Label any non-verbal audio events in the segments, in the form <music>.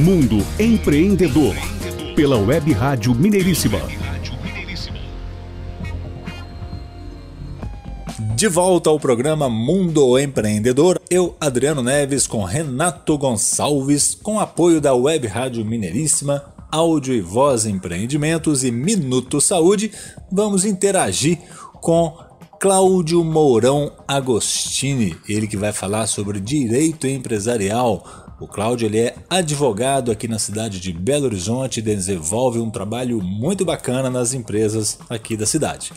Mundo Empreendedor, pela Web Rádio Mineiríssima. De volta ao programa Mundo Empreendedor, eu, Adriano Neves, com Renato Gonçalves, com apoio da Web Rádio Mineiríssima, Áudio e Voz Empreendimentos e Minuto Saúde, vamos interagir com Cláudio Mourão Agostini, ele que vai falar sobre direito empresarial. O Cláudio ele é advogado aqui na cidade de Belo Horizonte e desenvolve um trabalho muito bacana nas empresas aqui da cidade.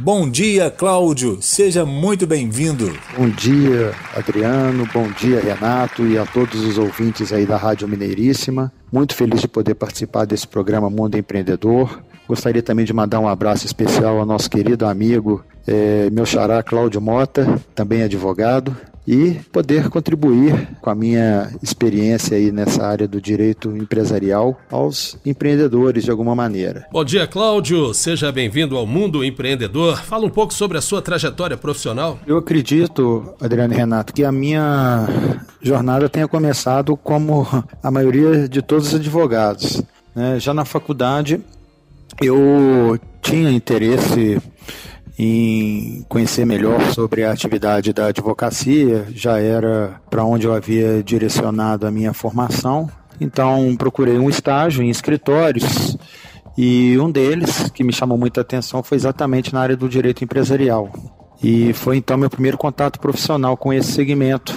Bom dia, Cláudio. Seja muito bem-vindo. Bom dia, Adriano. Bom dia, Renato e a todos os ouvintes aí da Rádio Mineiríssima. Muito feliz de poder participar desse programa Mundo Empreendedor. Gostaria também de mandar um abraço especial ao nosso querido amigo, é, meu xará Cláudio Mota, também advogado, e poder contribuir com a minha experiência aí nessa área do direito empresarial aos empreendedores de alguma maneira. Bom dia, Cláudio. Seja bem-vindo ao Mundo Empreendedor. Fala um pouco sobre a sua trajetória profissional. Eu acredito, Adriano e Renato, que a minha jornada tenha começado como a maioria de todos os advogados. Né? Já na faculdade, eu tinha interesse em conhecer melhor sobre a atividade da advocacia, já era para onde eu havia direcionado a minha formação. Então, procurei um estágio em escritórios e um deles que me chamou muita atenção foi exatamente na área do direito empresarial. E foi então meu primeiro contato profissional com esse segmento.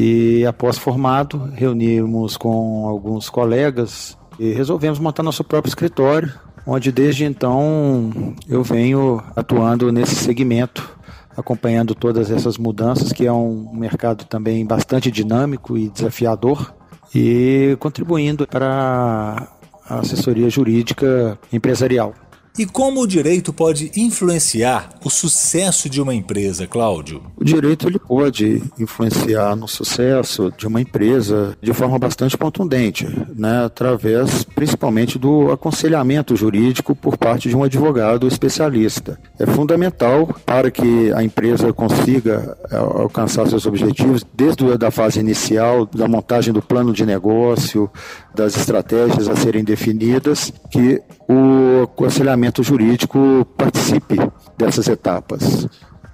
E após formado, reunimos com alguns colegas e resolvemos montar nosso próprio escritório onde desde então eu venho atuando nesse segmento, acompanhando todas essas mudanças, que é um mercado também bastante dinâmico e desafiador, e contribuindo para a assessoria jurídica empresarial. E como o direito pode influenciar o sucesso de uma empresa, Cláudio? O direito ele pode influenciar no sucesso de uma empresa de forma bastante contundente, né, através principalmente do aconselhamento jurídico por parte de um advogado especialista. É fundamental para que a empresa consiga é, alcançar seus objetivos desde a fase inicial, da montagem do plano de negócio, das estratégias a serem definidas, que o aconselhamento jurídico participe dessas etapas,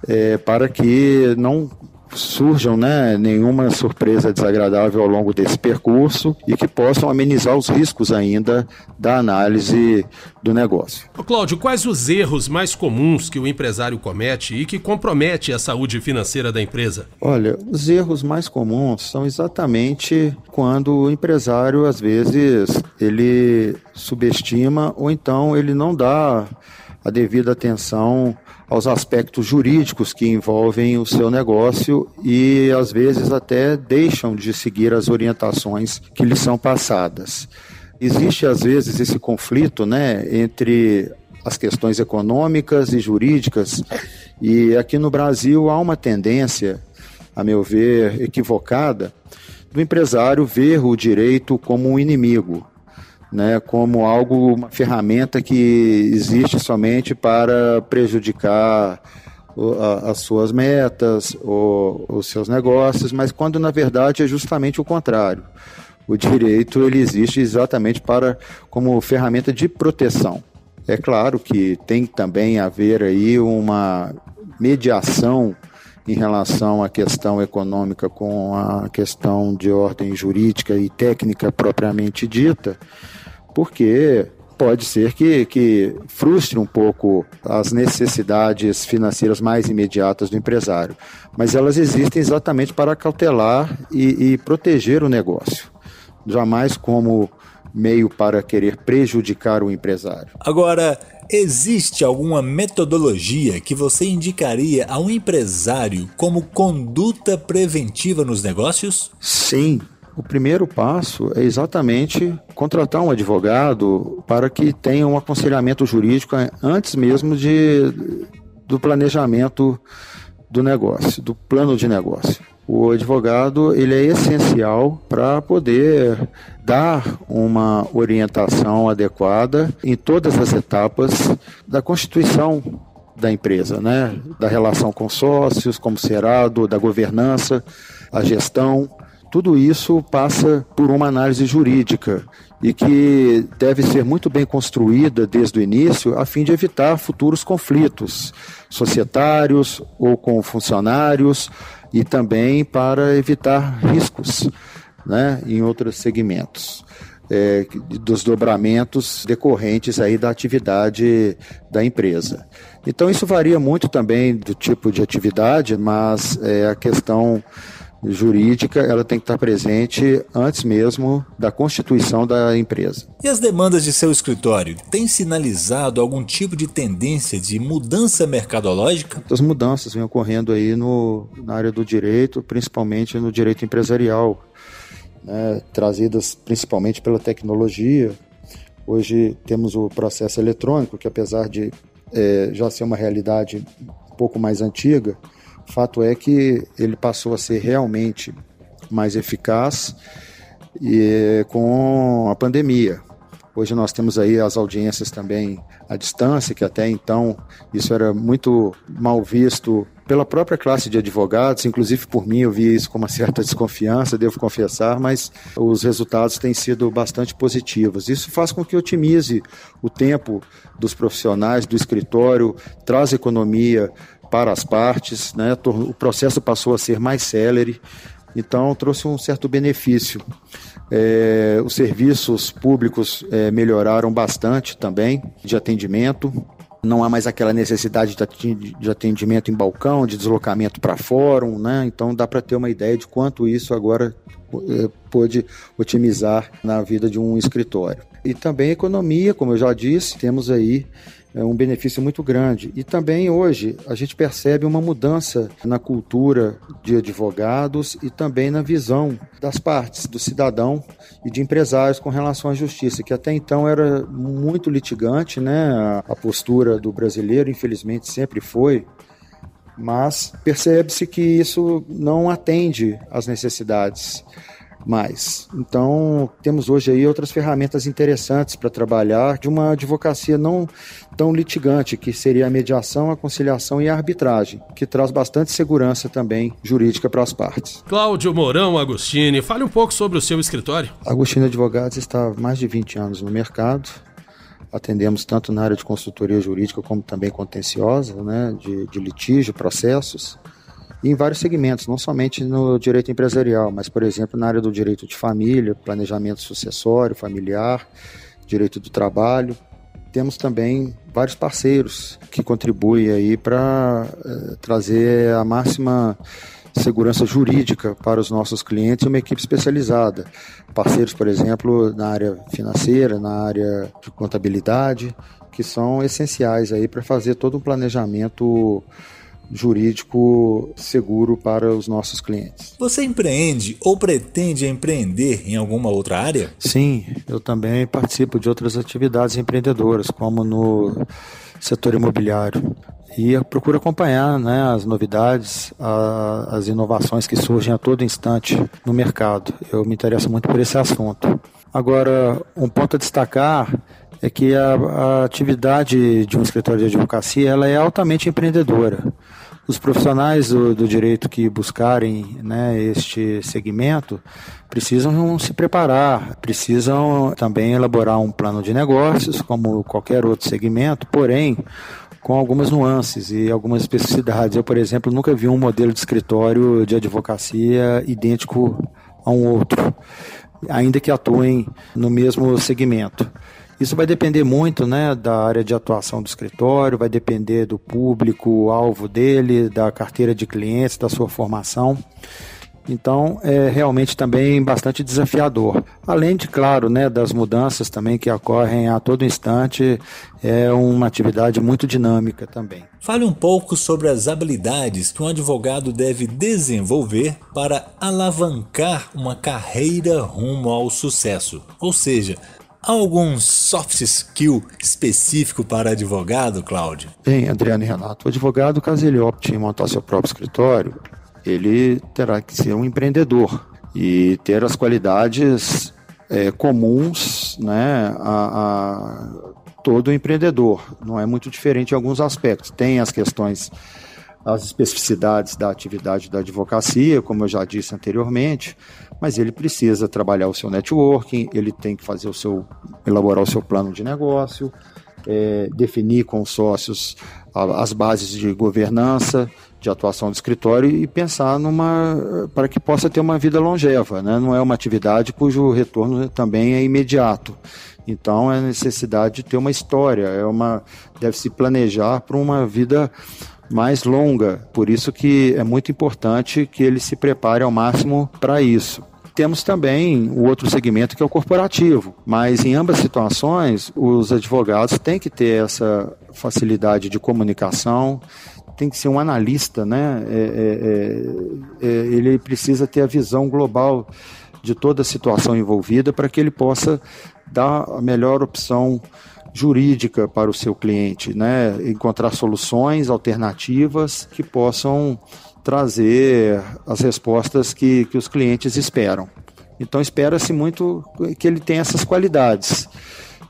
é, para que não surjam né, nenhuma surpresa desagradável ao longo desse percurso e que possam amenizar os riscos ainda da análise do negócio. Cláudio, quais os erros mais comuns que o empresário comete e que compromete a saúde financeira da empresa? Olha, os erros mais comuns são exatamente quando o empresário às vezes ele subestima ou então ele não dá a devida atenção aos aspectos jurídicos que envolvem o seu negócio e às vezes até deixam de seguir as orientações que lhes são passadas. Existe às vezes esse conflito, né, entre as questões econômicas e jurídicas, e aqui no Brasil há uma tendência, a meu ver, equivocada, do empresário ver o direito como um inimigo, né, como algo, uma ferramenta que existe somente para prejudicar as suas metas, ou os seus negócios, mas quando na verdade é justamente o contrário. O direito ele existe exatamente para como ferramenta de proteção. É claro que tem também a haver aí uma mediação em relação à questão econômica com a questão de ordem jurídica e técnica propriamente dita, porque pode ser que, que frustre um pouco as necessidades financeiras mais imediatas do empresário. Mas elas existem exatamente para cautelar e, e proteger o negócio. Jamais como meio para querer prejudicar o empresário. Agora, existe alguma metodologia que você indicaria a um empresário como conduta preventiva nos negócios? Sim, o primeiro passo é exatamente contratar um advogado para que tenha um aconselhamento jurídico antes mesmo de, do planejamento do negócio, do plano de negócio. O advogado ele é essencial para poder dar uma orientação adequada em todas as etapas da constituição da empresa, né? Da relação com sócios, como será, do, da governança, a gestão, tudo isso passa por uma análise jurídica e que deve ser muito bem construída desde o início a fim de evitar futuros conflitos societários ou com funcionários e também para evitar riscos né, em outros segmentos. É, dos dobramentos decorrentes aí da atividade da empresa. Então isso varia muito também do tipo de atividade, mas é, a questão jurídica ela tem que estar presente antes mesmo da constituição da empresa. E as demandas de seu escritório têm sinalizado algum tipo de tendência de mudança mercadológica? As mudanças vêm ocorrendo aí no, na área do direito, principalmente no direito empresarial, né, trazidas principalmente pela tecnologia. Hoje temos o processo eletrônico, que apesar de é, já ser uma realidade um pouco mais antiga, Fato é que ele passou a ser realmente mais eficaz e, com a pandemia. Hoje nós temos aí as audiências também à distância, que até então isso era muito mal visto pela própria classe de advogados, inclusive por mim eu vi isso com uma certa <laughs> desconfiança, devo confessar, mas os resultados têm sido bastante positivos. Isso faz com que otimize o tempo dos profissionais do escritório, traz economia para as partes, né? o processo passou a ser mais célere, então trouxe um certo benefício. É, os serviços públicos é, melhoraram bastante também de atendimento. Não há mais aquela necessidade de atendimento em balcão, de deslocamento para fórum, né? Então dá para ter uma ideia de quanto isso agora é, pode otimizar na vida de um escritório. E também economia, como eu já disse, temos aí é um benefício muito grande. E também hoje a gente percebe uma mudança na cultura de advogados e também na visão das partes, do cidadão e de empresários com relação à justiça, que até então era muito litigante, né? A postura do brasileiro, infelizmente, sempre foi. Mas percebe-se que isso não atende às necessidades mais. Então, temos hoje aí outras ferramentas interessantes para trabalhar de uma advocacia não tão litigante, que seria a mediação, a conciliação e a arbitragem, que traz bastante segurança também jurídica para as partes. Cláudio Mourão Agostini, fale um pouco sobre o seu escritório. Agostini Advogados está há mais de 20 anos no mercado. Atendemos tanto na área de consultoria jurídica como também contenciosa, né, de, de litígio, processos em vários segmentos, não somente no direito empresarial, mas, por exemplo, na área do direito de família, planejamento sucessório, familiar, direito do trabalho. Temos também vários parceiros que contribuem aí para eh, trazer a máxima segurança jurídica para os nossos clientes e uma equipe especializada. Parceiros, por exemplo, na área financeira, na área de contabilidade, que são essenciais aí para fazer todo um planejamento jurídico seguro para os nossos clientes. Você empreende ou pretende empreender em alguma outra área? Sim, eu também participo de outras atividades empreendedoras, como no setor imobiliário. E eu procuro acompanhar né, as novidades, a, as inovações que surgem a todo instante no mercado. Eu me interesso muito por esse assunto. Agora, um ponto a destacar é que a, a, atividade de um escritório de advocacia ela é altamente empreendedora. Os profissionais do, do direito que buscarem né, este segmento precisam se preparar, precisam também elaborar um plano de negócios, como qualquer outro segmento, porém com algumas nuances e algumas especificidades. Eu, por exemplo, nunca vi um modelo de escritório de advocacia idêntico a um outro, ainda que atuem no mesmo segmento. Isso vai depender muito né, da área de atuação do escritório, vai depender do público-alvo dele, da carteira de clientes, da sua formação. Então, é realmente também bastante desafiador. Além de, claro, né, das mudanças também que ocorrem a todo instante, é uma atividade muito dinâmica também. Fale um pouco sobre as habilidades que um advogado deve desenvolver para alavancar uma carreira rumo ao sucesso. Ou seja, algum soft skill específico para advogado, Cláudio? Bem, Adriano e Renato, o advogado, caso ele opte em montar seu próprio escritório, ele terá que ser um empreendedor e ter as qualidades é, comuns né, a, a todo empreendedor. Não é muito diferente em alguns aspectos. Tem as questões as especificidades da atividade da advocacia, como eu já disse anteriormente, mas ele precisa trabalhar o seu networking, ele tem que fazer o seu, elaborar o seu plano de negócio, é, definir com os sócios as bases de governança, de atuação do escritório e pensar numa para que possa ter uma vida longeva, né? Não é uma atividade cujo retorno também é imediato. Então é necessidade de ter uma história, é uma deve se planejar para uma vida mais longa. Por isso que é muito importante que ele se prepare ao máximo para isso. Temos também o outro segmento que é o corporativo, mas em ambas situações os advogados têm que ter essa facilidade de comunicação, tem que ser um analista, né? É, é, é, é, ele precisa ter a visão global de toda a situação envolvida para que ele possa dar a melhor opção jurídica para o seu cliente, né? Encontrar soluções alternativas que possam trazer as respostas que, que os clientes esperam. Então espera-se muito que ele tenha essas qualidades.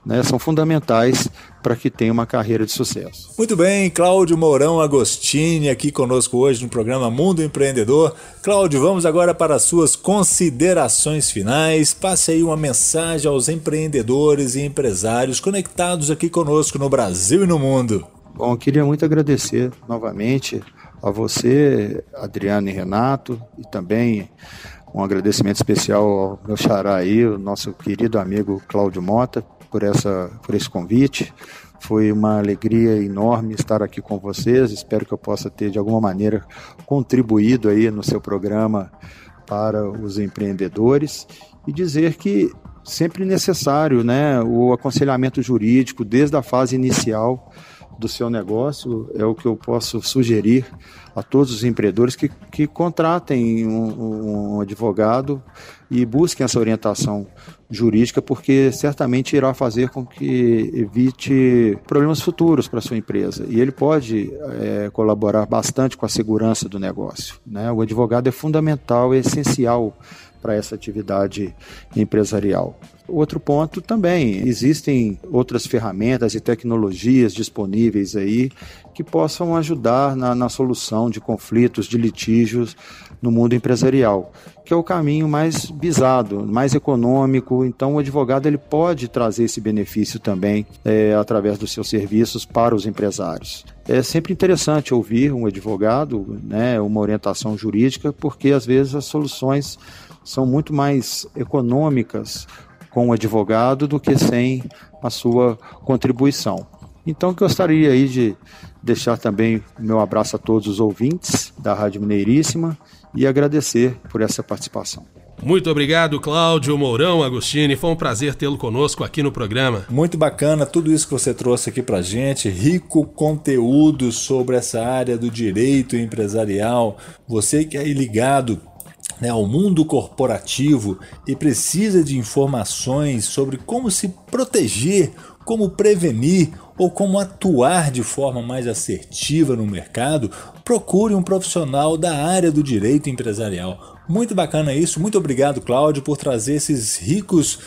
Né, são fundamentais para que tenha uma carreira de sucesso. Muito bem, Cláudio Mourão Agostini aqui conosco hoje no programa Mundo Empreendedor. Cláudio, vamos agora para as suas considerações finais. Passe aí uma mensagem aos empreendedores e empresários conectados aqui conosco no Brasil e no mundo. Bom, eu queria muito agradecer novamente a você, Adriano e Renato, e também um agradecimento especial ao meu xará aí, o nosso querido amigo Cláudio Mota, por, essa, por esse convite. Foi uma alegria enorme estar aqui com vocês. Espero que eu possa ter, de alguma maneira, contribuído aí no seu programa para os empreendedores e dizer que sempre necessário né, o aconselhamento jurídico desde a fase inicial do seu negócio, é o que eu posso sugerir a todos os empreendedores que, que contratem um, um advogado e busquem essa orientação jurídica, porque certamente irá fazer com que evite problemas futuros para sua empresa. E ele pode é, colaborar bastante com a segurança do negócio. Né? O advogado é fundamental, é essencial para essa atividade empresarial. Outro ponto também, existem outras ferramentas e tecnologias disponíveis aí que possam ajudar na, na, solução de conflitos, de litígios no mundo empresarial, que é o caminho mais visado, mais econômico. Então, o advogado ele pode trazer esse benefício também é, através dos seus serviços para os empresários. É sempre interessante ouvir um advogado, né, uma orientação jurídica, porque às vezes as soluções são muito mais econômicas com o advogado do que sem a sua contribuição. Então, gostaria aí de deixar também o meu abraço a todos os ouvintes da Rádio Mineiríssima e agradecer por essa participação. Muito obrigado, Cláudio Mourão Agostini. Foi um prazer tê-lo conosco aqui no programa. Muito bacana tudo isso que você trouxe aqui pra gente. Rico conteúdo sobre essa área do direito empresarial. Você que é ligado né, ao mundo corporativo e precisa de informações sobre como se proteger, como prevenir ou como atuar de forma mais assertiva no mercado, procure um profissional da área do direito empresarial. Muito bacana isso, muito obrigado, Cláudio, por trazer esses ricos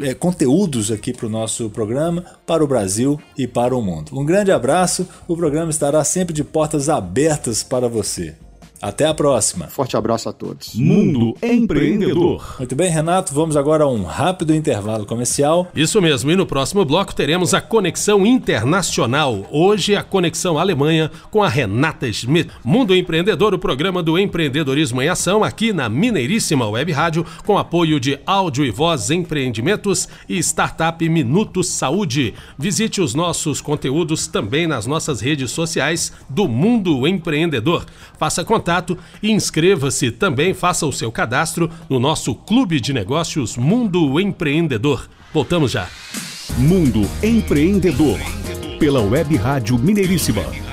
é, conteúdos aqui para o nosso programa, para o Brasil e para o mundo. Um grande abraço, o programa estará sempre de portas abertas para você. Até a próxima. Forte abraço a todos. Mundo Empreendedor. Muito bem, Renato, vamos agora a um rápido intervalo comercial. Isso mesmo, e no próximo bloco teremos a conexão internacional. Hoje a conexão Alemanha com a Renata Schmidt. Mundo Empreendedor, o programa do empreendedorismo em ação aqui na Mineiríssima Web Rádio, com apoio de Áudio e Voz Empreendimentos e Startup Minutos Saúde. Visite os nossos conteúdos também nas nossas redes sociais do Mundo Empreendedor. Faça contato contato e inscreva-se também, faça o seu cadastro no nosso Clube de Negócios Mundo Empreendedor. Voltamos já. Mundo Empreendedor, pela Web Rádio Mineiríssima.